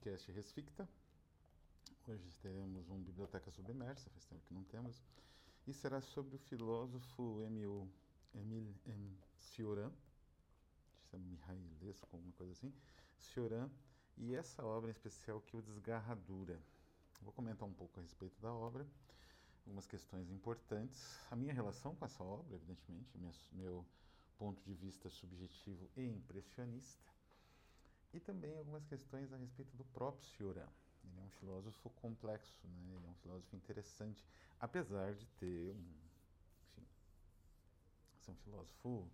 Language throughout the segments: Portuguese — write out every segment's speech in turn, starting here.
podcast Resficta. Hoje teremos uma biblioteca submersa, faz tempo que não temos, e será sobre o filósofo Emil, Emil M. Cioran, é Mihailesco, alguma coisa assim, Cioran, e essa obra em especial que o Desgarradura. Vou comentar um pouco a respeito da obra, algumas questões importantes, a minha relação com essa obra, evidentemente, meu ponto de vista subjetivo e impressionista, e também algumas questões a respeito do próprio Cioran. Ele é um filósofo complexo, né? ele é um filósofo interessante, apesar de ter um. Enfim, ser um filósofo.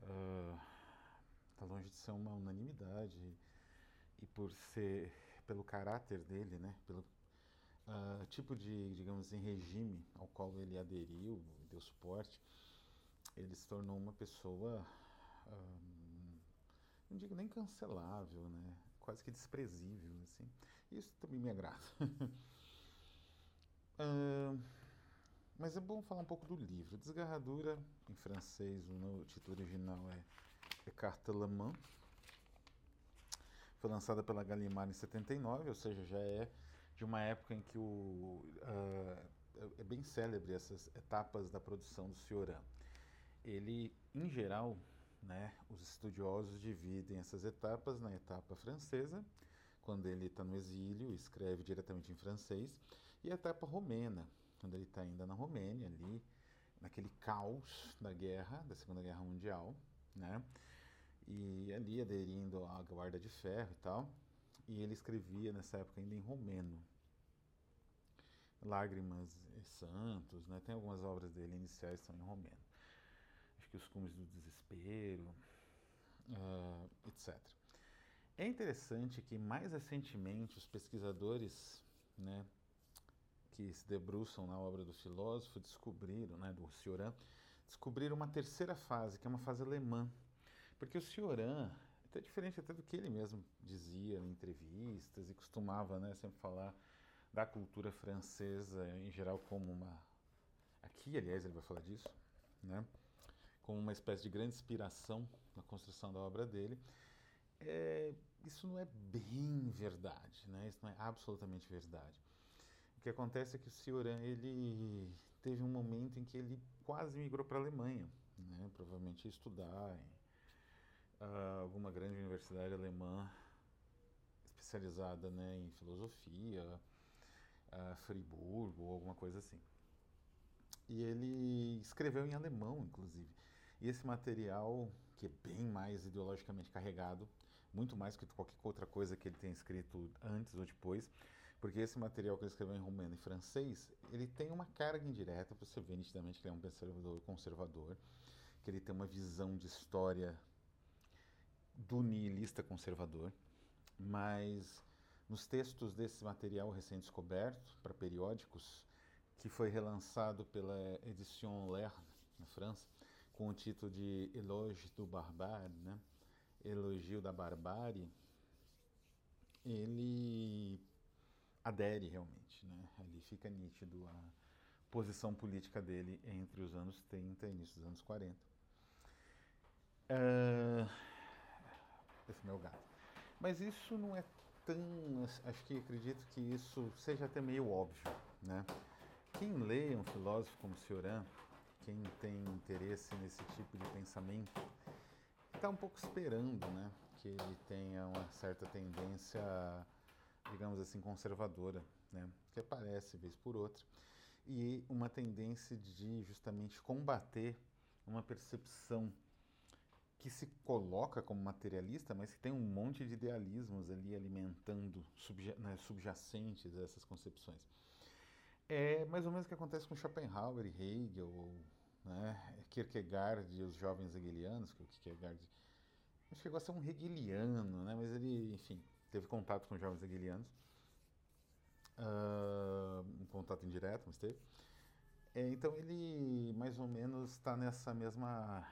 Está uh, longe de ser uma unanimidade, e por ser. pelo caráter dele, né? pelo uh, tipo de, digamos assim, regime ao qual ele aderiu, deu suporte, ele se tornou uma pessoa. Uh, não digo nem cancelável, né? quase que desprezível. Assim. Isso também me agrada. uh, mas é bom falar um pouco do livro. Desgarradura, em francês, o título original é, é Carta Le Mans. Foi lançada pela Gallimard em 79, ou seja, já é de uma época em que o, uh, é bem célebre essas etapas da produção do Cioran. Ele, em geral, né? Os estudiosos dividem essas etapas na etapa francesa, quando ele está no exílio, escreve diretamente em francês, e a etapa romena, quando ele está ainda na Romênia, ali, naquele caos da guerra, da Segunda Guerra Mundial, né? E ali aderindo à Guarda de Ferro e tal, e ele escrevia nessa época ainda em romeno. Lágrimas e Santos, né? Tem algumas obras dele iniciais que são em romeno que os cumes do desespero, uh, etc. É interessante que mais recentemente os pesquisadores, né, que se debruçam na obra do filósofo descobriram, né, do Cioran, descobriram uma terceira fase, que é uma fase alemã, porque o Cioran é diferente até do que ele mesmo dizia em entrevistas e costumava, né, sempre falar da cultura francesa em geral como uma aqui, aliás, ele vai falar disso, né? Como uma espécie de grande inspiração na construção da obra dele. É, isso não é bem verdade, né? isso não é absolutamente verdade. O que acontece é que o Cioran ele teve um momento em que ele quase migrou para a Alemanha, né? provavelmente estudar em uh, alguma grande universidade alemã especializada né, em filosofia, uh, Friburgo ou alguma coisa assim. E ele escreveu em alemão, inclusive. E esse material, que é bem mais ideologicamente carregado, muito mais que qualquer outra coisa que ele tenha escrito antes ou depois, porque esse material que ele escreveu em romeno e francês, ele tem uma carga indireta, você vê nitidamente que ele é um pensador conservador, que ele tem uma visão de história do nihilista conservador, mas nos textos desse material recém-descoberto para periódicos, que foi relançado pela Edition Lair, na França, com o título de Elogio do Barbárie, né? Elogio da Barbárie, ele adere realmente, né? Ali fica nítido a posição política dele entre os anos 30 e início dos anos 40. Uh, esse é meu gato. Mas isso não é tão. Acho que acredito que isso seja até meio óbvio, né? Quem lê um filósofo como Cioran quem tem interesse pensamento está um pouco esperando né, que ele tenha uma certa tendência, digamos assim, conservadora, né, que aparece vez por outra, e uma tendência de justamente combater uma percepção que se coloca como materialista, mas que tem um monte de idealismos ali alimentando, né, subjacentes a essas concepções. É mais ou menos o que acontece com Schopenhauer e Hegel, né? Kierkegaard e os jovens hegelianos, que o Kierkegaard chegou a ser um hegeliano, né? mas ele, enfim, teve contato com os jovens hegelianos, uh, um contato indireto, mas teve. É, então ele mais ou menos está nessa mesma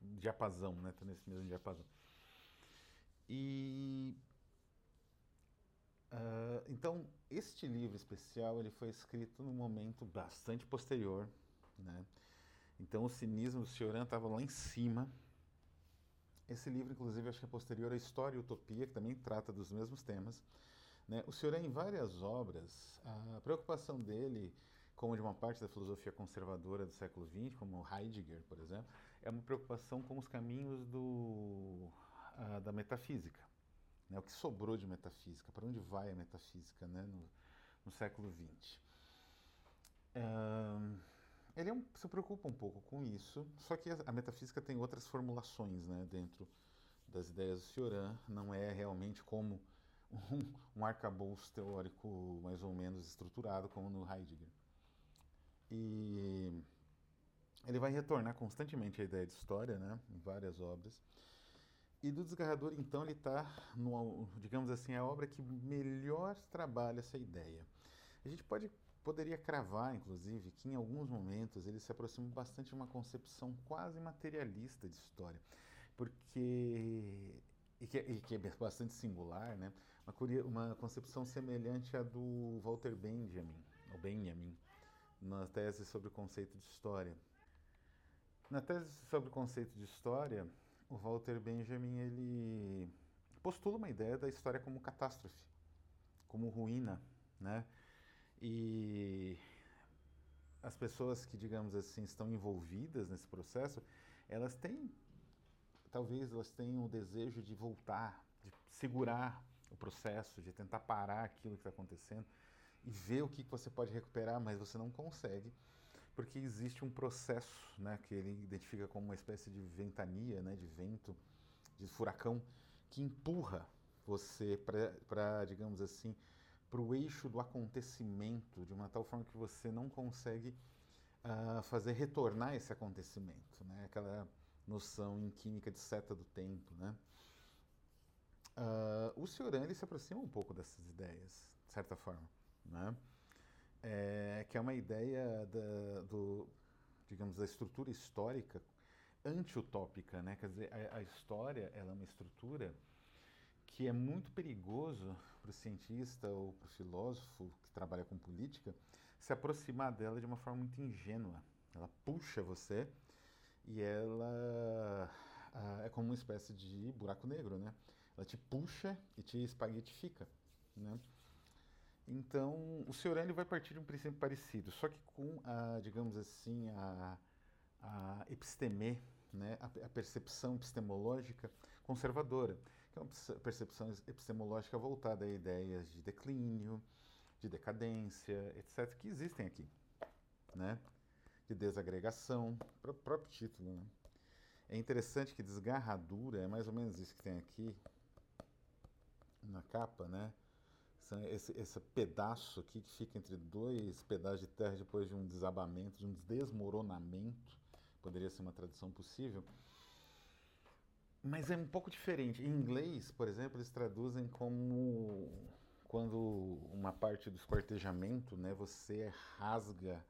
diapasão, né? Está nesse mesmo diapasão. E uh, então este livro especial ele foi escrito num momento bastante posterior, né? Então o cinismo do Cioran estava lá em cima Esse livro, inclusive, acho que é posterior à História e Utopia, que também trata dos mesmos temas. Né? O senhor, em várias obras, a preocupação dele, como de uma parte da filosofia conservadora do século XX, como Heidegger, por exemplo, é uma preocupação com os caminhos do, da metafísica. Né? O que sobrou de metafísica, para onde vai a metafísica né? no, no século XX. Um, ele é um, se preocupa um pouco com isso, só que a, metafísica tem outras formulações né, dentro das ideias do Cioran, não é realmente como um, um arcabouço teórico mais ou menos estruturado como no Heidegger. E ele vai retornar constantemente à ideia de história, né, em várias obras. E do Desgarrador, então, ele está, digamos assim, a obra que melhor trabalha essa ideia. A gente pode poderia cravar, inclusive, que em alguns momentos ele se aproxima bastante de uma concepção quase materialista de história, porque e que, e que é bastante singular, né? Uma, uma concepção semelhante à do Walter Benjamin, ou Benjamin, na tese sobre o conceito de história. Na tese sobre o conceito de história, o Walter Benjamin ele postula uma ideia da história como catástrofe, como ruína, né? E as pessoas que, digamos assim, estão envolvidas nesse processo, elas têm, talvez elas tenham o desejo de voltar, de segurar o processo, de tentar parar aquilo que está acontecendo e ver o que você pode recuperar, mas você não consegue, porque existe um processo, né, que ele identifica como uma espécie de ventania, né, de vento, de furacão, que empurra você para, digamos assim, para o eixo do acontecimento, de uma tal forma que você não consegue uh, fazer retornar esse acontecimento, né? aquela noção em química de seta do tempo. Né? Uh, o Cioran se aproxima um pouco dessas ideias, de certa forma, né? É, que é uma ideia da, do, digamos, da estrutura histórica anti-utópica, né? Quer dizer, a, a história ela é uma estrutura que é muito perigoso para o cientista ou para o filósofo que trabalha com política se aproximar dela de uma forma muito ingênua. Ela puxa você e ela ah, é como uma espécie de buraco negro, né? Ela te puxa e te espaguetifica, né? Então, o Cioran vai partir de um princípio parecido, só que com a, digamos assim, a, a episteme, né? a, a percepção epistemológica conservadora que é uma percepção epistemológica voltada a ideias de declínio, de decadência, etc., que existem aqui, né? De desagregação, o próprio título, né? É interessante que desgarradura é mais ou menos isso que tem aqui na capa, né? Esse, esse pedaço aqui que fica entre dois pedaços de terra depois de um desabamento, de um desmoronamento, poderia ser uma tradução possível mas é um pouco diferente. Em inglês, por exemplo, eles traduzem como quando uma parte do esquartejamento, né, você rasga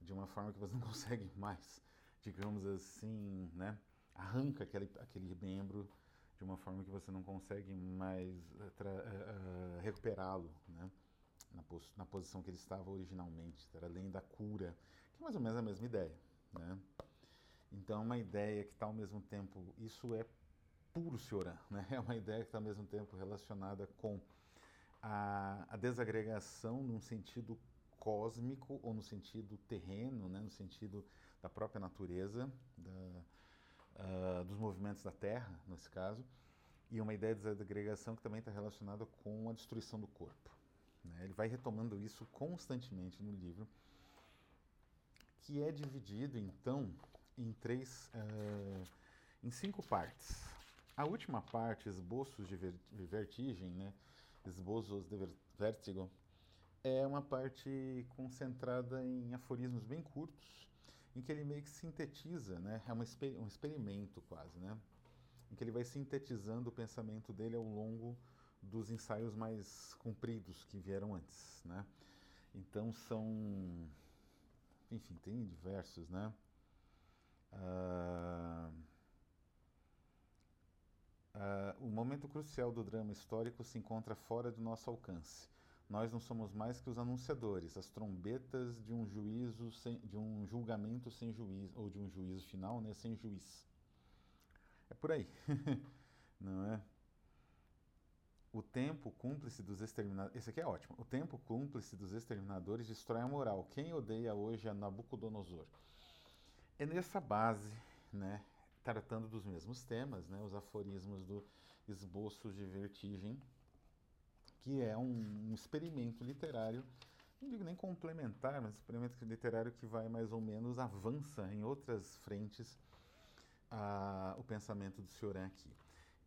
de uma forma que você não consegue mais, digamos assim, né, arranca aquele, aquele membro de uma forma que você não consegue mais uh, recuperá-lo, né, na, pos na, posição que ele estava originalmente, além da cura, que é mais ou menos a mesma ideia, né. Então, é uma ideia que está ao mesmo tempo, isso é puro. Né? É uma ideia que está ao mesmo tempo relacionada com a, a, desagregação num sentido cósmico ou no sentido terreno, né? no sentido da própria natureza, da, uh, dos movimentos da Terra, nesse caso, e uma ideia de desagregação que também está relacionada com a destruição do corpo. Né? Ele vai retomando isso constantemente no livro, que é dividido, então, em três... Uh, em cinco partes. A última parte, esboços de vertigem, né? esboços de vértigo, é uma parte concentrada em aforismos bem curtos, em que ele meio que sintetiza, né? é uma, um experimento quase, né? em que ele vai sintetizando o pensamento dele ao longo dos ensaios mais compridos que vieram antes. Né? Então são, enfim, tem diversos, né? Uh Uh, o momento crucial do drama histórico se encontra fora do nosso alcance. Nós não somos mais que os anunciadores, as trombetas de um juízo sem, de um julgamento sem juiz ou de um juízo final, né, sem juiz. É por aí, não é? O tempo cúmplice dos exterminadores. Esse aqui é ótimo. O tempo cúmplice dos exterminadores destrói a moral. Quem odeia hoje a Nabucodonosor? É nessa base, né, tratando dos mesmos temas, né, os aforismos do Esboços de Vertigem, que é um, um experimento literário, não digo nem complementar, mas experimento literário que vai mais ou menos avança em outras frentes a, o pensamento do Cioran aqui.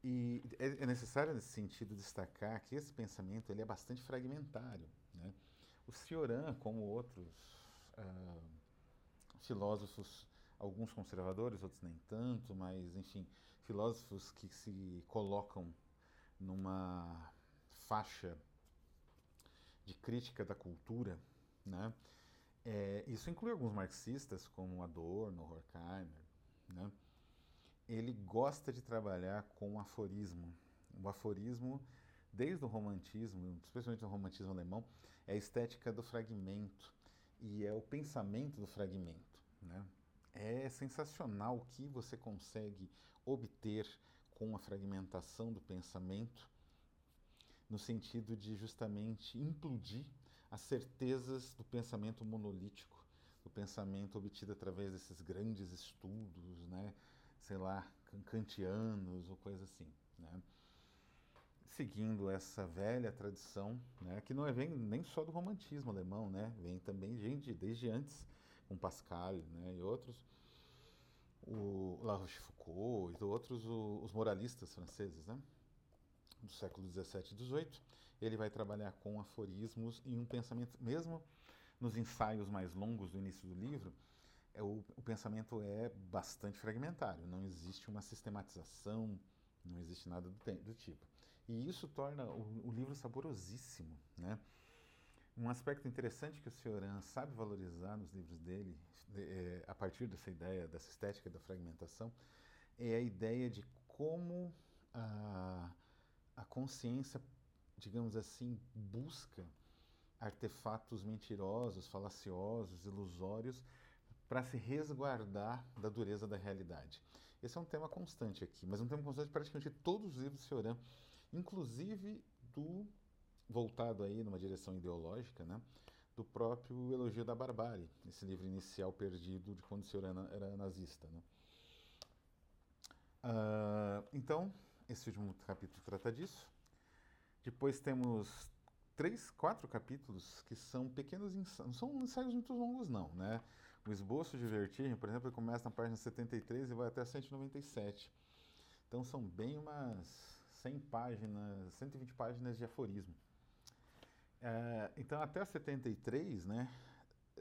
E é, é necessário, nesse sentido, destacar que esse pensamento ele é bastante fragmentário. Né? O Cioran, como outros uh, filósofos, alguns conservadores, outros nem tanto, mas, enfim, filósofos que se colocam numa faixa de crítica da cultura, né? É, isso inclui alguns marxistas, como Adorno, Horkheimer, né? ele gosta de trabalhar com aforismo. O aforismo, desde o romantismo, especialmente o romantismo alemão, é a estética do fragmento e é o pensamento do fragmento. Né? É sensacional o que você consegue obter com a fragmentação do pensamento, no sentido de justamente implodir as certezas do pensamento monolítico, do pensamento obtido através desses grandes estudos, né? sei lá, kantianos ou coisa assim, né? Seguindo essa velha tradição, né, que não é vem nem só do romantismo alemão, né, vem também gente desde antes, com Pascal, né, e outros, o La Rochefoucauld e outros o, os moralistas franceses, né, do século 17 e 18, ele vai trabalhar com aforismos e um pensamento, mesmo nos ensaios mais longos do início do livro, é, o, o pensamento é bastante fragmentário, não existe uma sistematização, não existe nada do, do tipo. E isso torna o, o, livro saborosíssimo, né? Um aspecto interessante que o Cioran sabe valorizar nos livros dele, de, é, a partir dessa ideia, dessa estética da fragmentação, é a ideia de como a, a consciência, digamos assim, busca artefatos mentirosos, falaciosos, ilusórios, para se resguardar da dureza da realidade. Esse é um tema constante aqui, mas um tema constante praticamente todos os livros de Cioran, inclusive do voltado aí numa direção ideológica, né, do próprio Elogio da Barbárie, esse livro inicial perdido de quando Cioran era nazista, né. Uh, então, esse último capítulo trata disso. Depois temos três, quatro capítulos que são pequenos ensaios, não são ensaios muito longos não, né? O esboço de vertigem, por exemplo, começa na página 73 e vai até 197. Então são bem umas 100 páginas, 120 páginas de aforismo. É, então até a 73, né,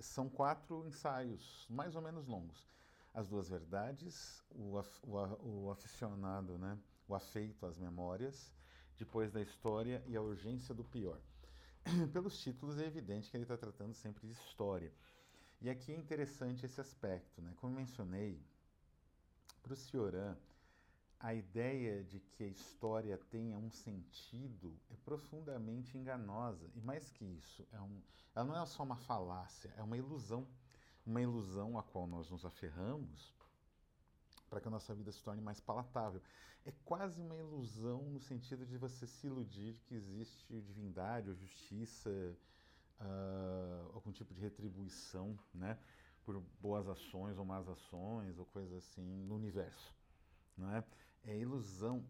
são quatro ensaios mais ou menos longos. As duas verdades, o, o, o aficionado, né, o afeito às memórias, depois da história e a urgência do pior. Pelos títulos é evidente que ele está tratando sempre de história. E aqui é interessante esse aspecto, né? Como mencionei, para o Cioran, a ideia de que a história tenha um sentido é profundamente enganosa. E mais que isso, é um, ela não é só uma falácia, é uma ilusão. Uma ilusão a qual nós nos aferramos para que a nossa vida se torne mais palatável. É quase uma ilusão no sentido de você se iludir que existe divindade ou justiça uh, algum tipo de retribuição, né, por boas ações ou más ações ou coisas assim no universo, não é? É ilusão.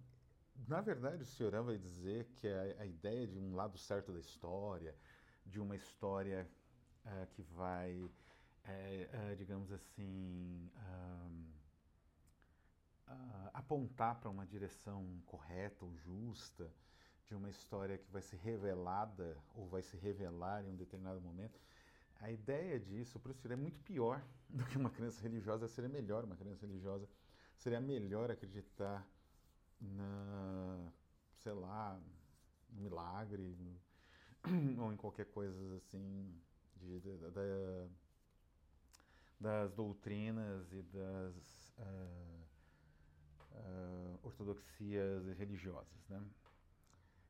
Na verdade, o Cioran vai dizer que a, a, ideia de um lado certo da história, de uma história uh, que vai, uh, digamos assim, apontar para uma direção correta ou justa, de uma história que vai ser revelada ou vai se revelar em um determinado momento. A ideia disso, para o senhor, é muito pior do que uma crença religiosa. Seria melhor uma crença religiosa. Seria melhor acreditar na, sei lá, no milagre ou em qualquer coisa assim de, de, de, das doutrinas e das uh, uh, ortodoxias religiosas, né?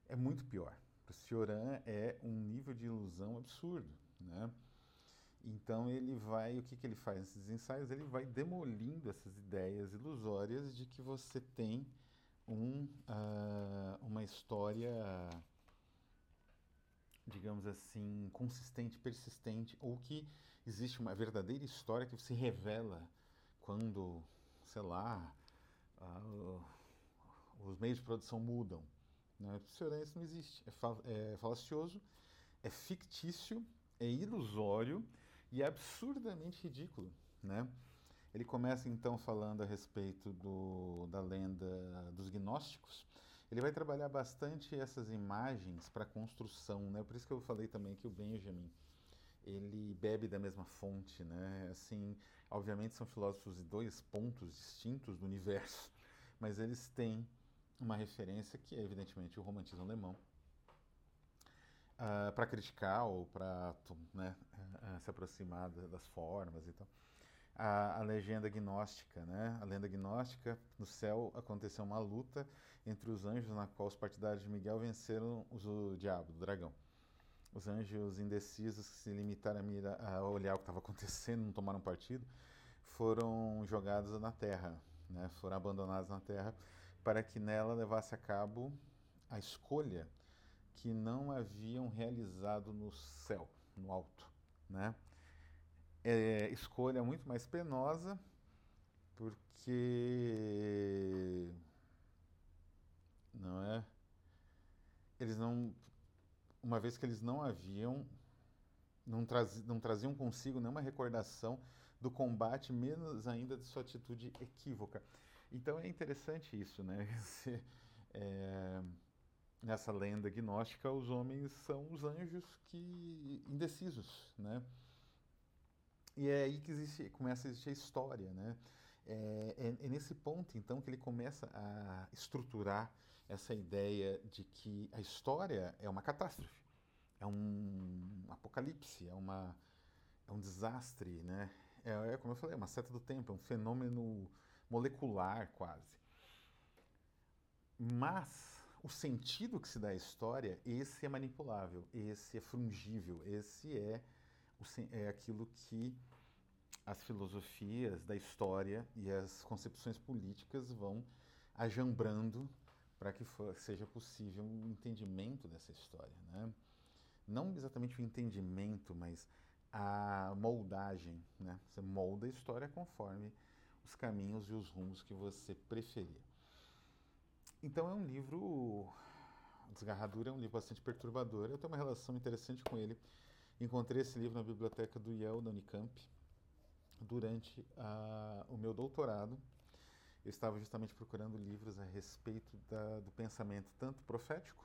é muito pior. O Cioran é um nível de ilusão absurdo, né? Então ele vai, o que, que ele faz nesses ensaios? Ele vai demolindo essas ideias ilusórias de que você tem um, uh, uma história, digamos assim, consistente, persistente, ou que existe uma verdadeira história que se revela quando, sei lá, uh, os meios de produção mudam. Né? Senhor, isso não existe. É, é falacioso, é fictício, é ilusório e é absurdamente ridículo, né? Ele começa então falando a respeito do, da lenda dos gnósticos. Ele vai trabalhar bastante essas imagens para construção, né? Por isso que eu falei também que o Benjamin ele bebe da mesma fonte, né? Assim, obviamente são filósofos de dois pontos distintos do universo, mas eles têm uma referência que é evidentemente o romantismo alemão, uh, ah, para criticar ou para né, uh, se aproximar das formas e tal. A, legenda gnóstica, né? A lenda gnóstica, no céu aconteceu uma luta entre os anjos na qual os partidários de Miguel venceram os, o diabo, o dragão. Os anjos indecisos que se limitaram a, a olhar o que estava acontecendo, não tomaram partido, foram jogados na terra, né? Foram abandonados na terra para que nela levasse a cabo a escolha que não haviam realizado no céu, no alto, né? É, escolha muito mais penosa, porque não é? Eles não, uma vez que eles não haviam, não, traz, não traziam consigo nenhuma recordação do combate, menos ainda de sua atitude equívoca. Então é interessante isso, né? é, nessa lenda gnóstica, os homens são os anjos que indecisos, né? E é aí que existe, começa a existir a história, né? É, é, é, nesse ponto, então, que ele começa a estruturar essa ideia de que a história é uma catástrofe, é um apocalipse, é, uma, é um desastre, né? É, é, como eu falei, é uma seta do tempo, é um fenômeno molecular quase. Mas o sentido que se dá à história, esse é manipulável, esse é frungível, esse é, o, é aquilo que as filosofias da história e as concepções políticas vão ajambrando para que for, seja possível um entendimento dessa história. Né? Não exatamente o entendimento, mas a moldagem. Né? Você molda a história conforme os caminhos e os rumos que você preferir. Então é um livro. Desgarradura é um livro bastante perturbador. Eu tenho uma relação interessante com ele. Encontrei esse livro na biblioteca do Yale, da Unicamp, durante a, o meu doutorado. Eu estava justamente procurando livros a respeito da, do pensamento tanto profético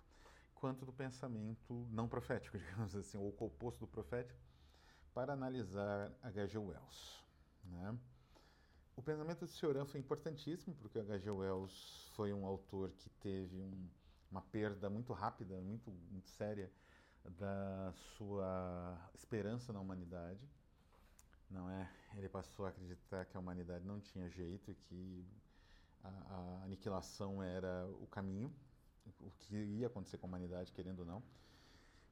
quanto do pensamento não profético, digamos assim, ou o oposto do profético, para analisar H.G. Wells. Né? O pensamento de Cioran foi importantíssimo, porque H.G. Wells foi um autor que teve um, uma perda muito rápida, muito, muito séria da sua esperança na humanidade. Não é? Ele passou a acreditar que a humanidade não tinha jeito e que a, a aniquilação era o caminho, o que ia acontecer com a humanidade, querendo ou não.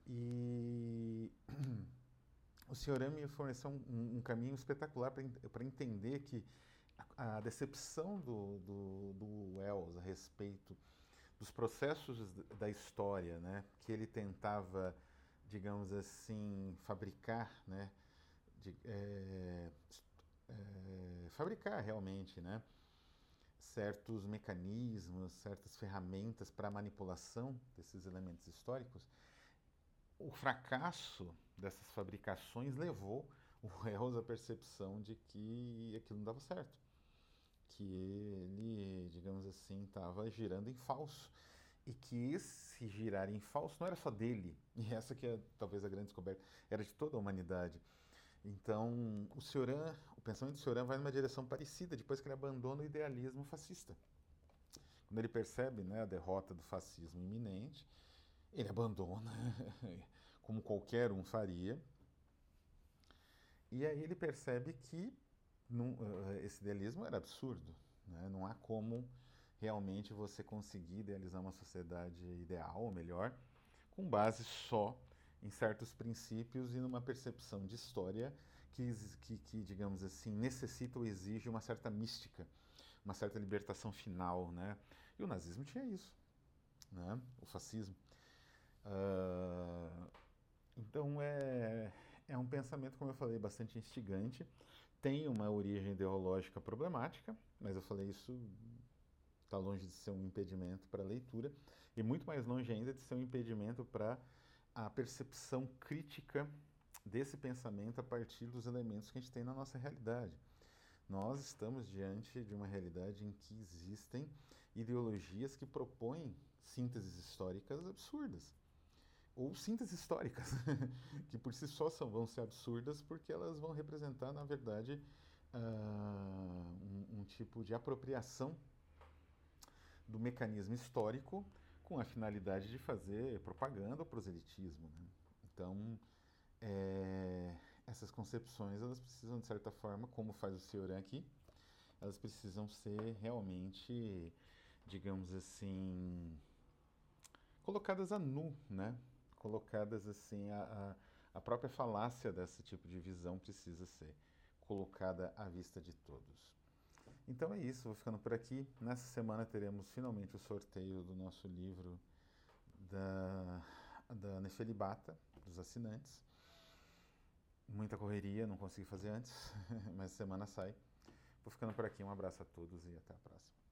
E o Cioran me forneceu um, um caminho espetacular para entender que a, decepção do, do, do Wells a respeito dos processos da história, né, que ele tentava, digamos assim, fabricar, né, de, é, é, fabricar realmente, né, certos mecanismos, certas ferramentas para manipulação desses elementos históricos, o fracasso dessas fabricações levou o Wells à percepção de que aquilo não dava certo que ele, digamos assim, estava girando em falso. E que esse girar em falso não era só dele, e essa que é talvez a grande descoberta, era de toda a humanidade. Então, o Cioran, o pensamento do Cioran vai numa direção parecida depois que ele abandona o idealismo fascista. Quando ele percebe né, a derrota do fascismo iminente, ele abandona, como qualquer um faria, e aí ele percebe que num, uh, esse idealismo era absurdo. Né? Não há como realmente você conseguir idealizar uma sociedade ideal, ou melhor, com base só em certos princípios e numa percepção de história que, que, que, digamos assim, necessita ou exige uma certa mística, uma certa libertação final, né? E o nazismo tinha isso, né? O fascismo. Uh, então é, é um pensamento, como eu falei, bastante instigante. Tem uma origem ideológica problemática, mas eu falei isso está longe de ser um impedimento para a leitura e muito mais longe ainda de ser um impedimento para a percepção crítica desse pensamento a partir dos elementos que a gente tem na nossa realidade. Nós estamos diante de uma realidade em que existem ideologias que propõem sínteses históricas absurdas. Ou sínteses históricas, que por si só são, vão ser absurdas porque elas vão representar, na verdade, uh, um, um tipo de apropriação do mecanismo histórico com a finalidade de fazer propaganda ou proselitismo. Né? Então, é, essas concepções elas precisam, de certa forma, como faz o Cioran aqui, elas precisam ser realmente, digamos assim, colocadas a nu, né? Colocadas assim, a, a, a própria falácia desse tipo de visão precisa ser colocada à vista de todos. Então é isso, vou ficando por aqui. Nessa semana teremos finalmente o sorteio do nosso livro da, da Nefelibata, dos assinantes. Muita correria, não consegui fazer antes, mas semana sai. Vou ficando por aqui, um abraço a todos e até a próxima.